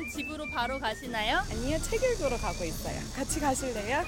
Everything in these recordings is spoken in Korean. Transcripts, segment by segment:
그럼 집으로 바로 가시나요? 아니요, 책 읽으러 가고 있어요. 같이 가실래요?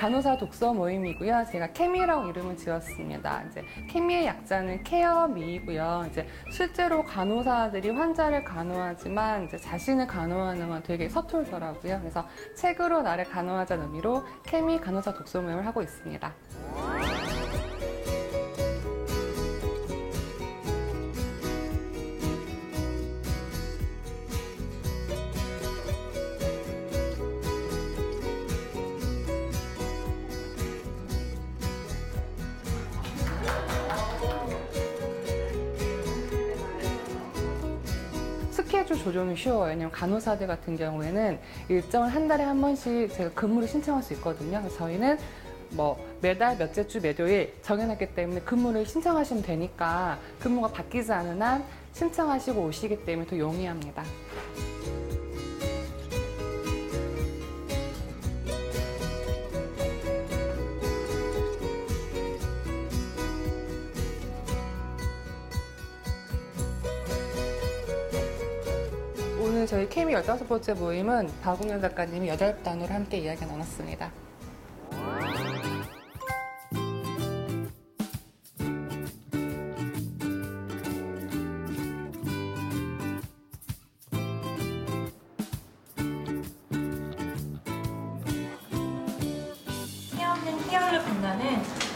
간호사 독서 모임이고요. 제가 케미라고 이름을 지었습니다. 이제 케미의 약자는 케어 미이고요. 이제 실제로 간호사들이 환자를 간호하지만 이제 자신을 간호하는 건 되게 서툴더라고요. 그래서 책으로 나를 간호하자는 의미로 케미 간호사 독서 모임을 하고 있습니다. 스케줄 조정이 쉬워요. 왜냐면 간호사들 같은 경우에는 일정을 한 달에 한 번씩 제가 근무를 신청할 수 있거든요. 그래서 저희는 뭐 매달 몇째 주 매도일 정해놨기 때문에 근무를 신청하시면 되니까 근무가 바뀌지 않은 한 신청하시고 오시기 때문에 더 용이합니다. 오늘 저희 케미 15번째 모임은 박웅현 작가님이 여덟 단으로 함께 이야기 나눴습니다.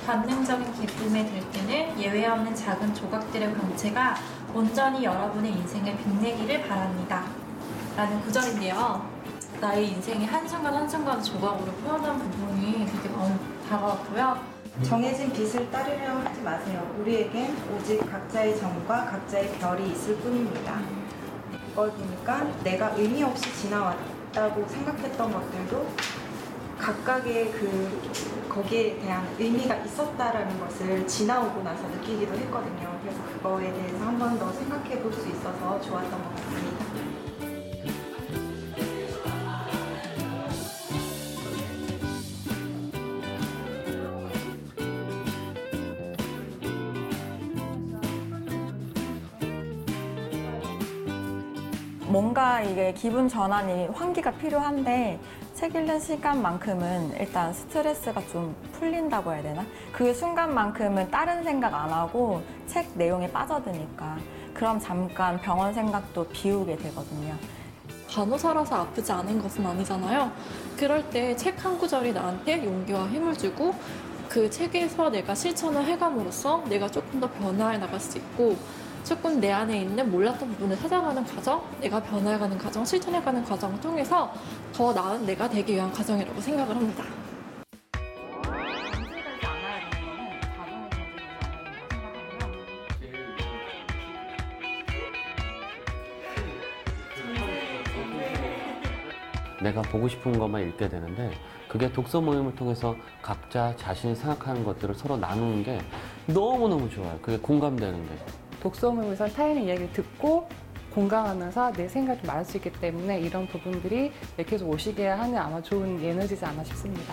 관능적인 기쁨에 들뜨는 예외 없는 작은 조각들의 광채가 온전히 여러분의 인생을 빛내기를 바랍니다. 라는 구절인데요. 나의 인생의 한순간 한순간 조각으로 표현한 부분이 되게 마음 다가왔고요. 정해진 빛을 따르려 하지 마세요. 우리에겐 오직 각자의 점과 각자의 별이 있을 뿐입니다. 이걸 보니까 내가 의미 없이 지나왔다고 생각했던 것들도 각각의 그 거기에 대한 의미가 있었다라는 것을 지나오고 나서 느끼기도 했거든요. 그래서 그거에 대해서 한 번 더 생각해 볼 수 있어서 좋았던 것 같습니다. 뭔가 이게 기분 전환이 환기가 필요한데 책 읽는 시간만큼은 일단 스트레스가 좀 풀린다고 해야 되나? 그 순간만큼은 다른 생각 안 하고 책 내용에 빠져드니까 그럼 잠깐 병원 생각도 비우게 되거든요. 간호사라서 아프지 않은 것은 아니잖아요. 그럴 때 책 한 구절이 나한테 용기와 힘을 주고 그 책에서 내가 실천을 해감으로써 내가 조금 더 변화해 나갈 수 있고 조금 내 안에 있는 몰랐던 부분을 찾아가는 과정, 내가 변화해가는 과정, 실천해가는 과정을 통해서 더 나은 내가 되기 위한 과정이라고 생각을 합니다. 내가 보고 싶은 것만 읽게 되는데 그게 독서 모임을 통해서 각자 자신이 생각하는 것들을 서로 나누는 게 너무너무 좋아요. 그게 공감되는 게. 독서 모임에서 타인의 이야기를 듣고 공감하면서 내 생각을 좀 말할 수 있기 때문에 이런 부분들이 계속 오시게 하는 아마 좋은 에너지지 않나 싶습니다.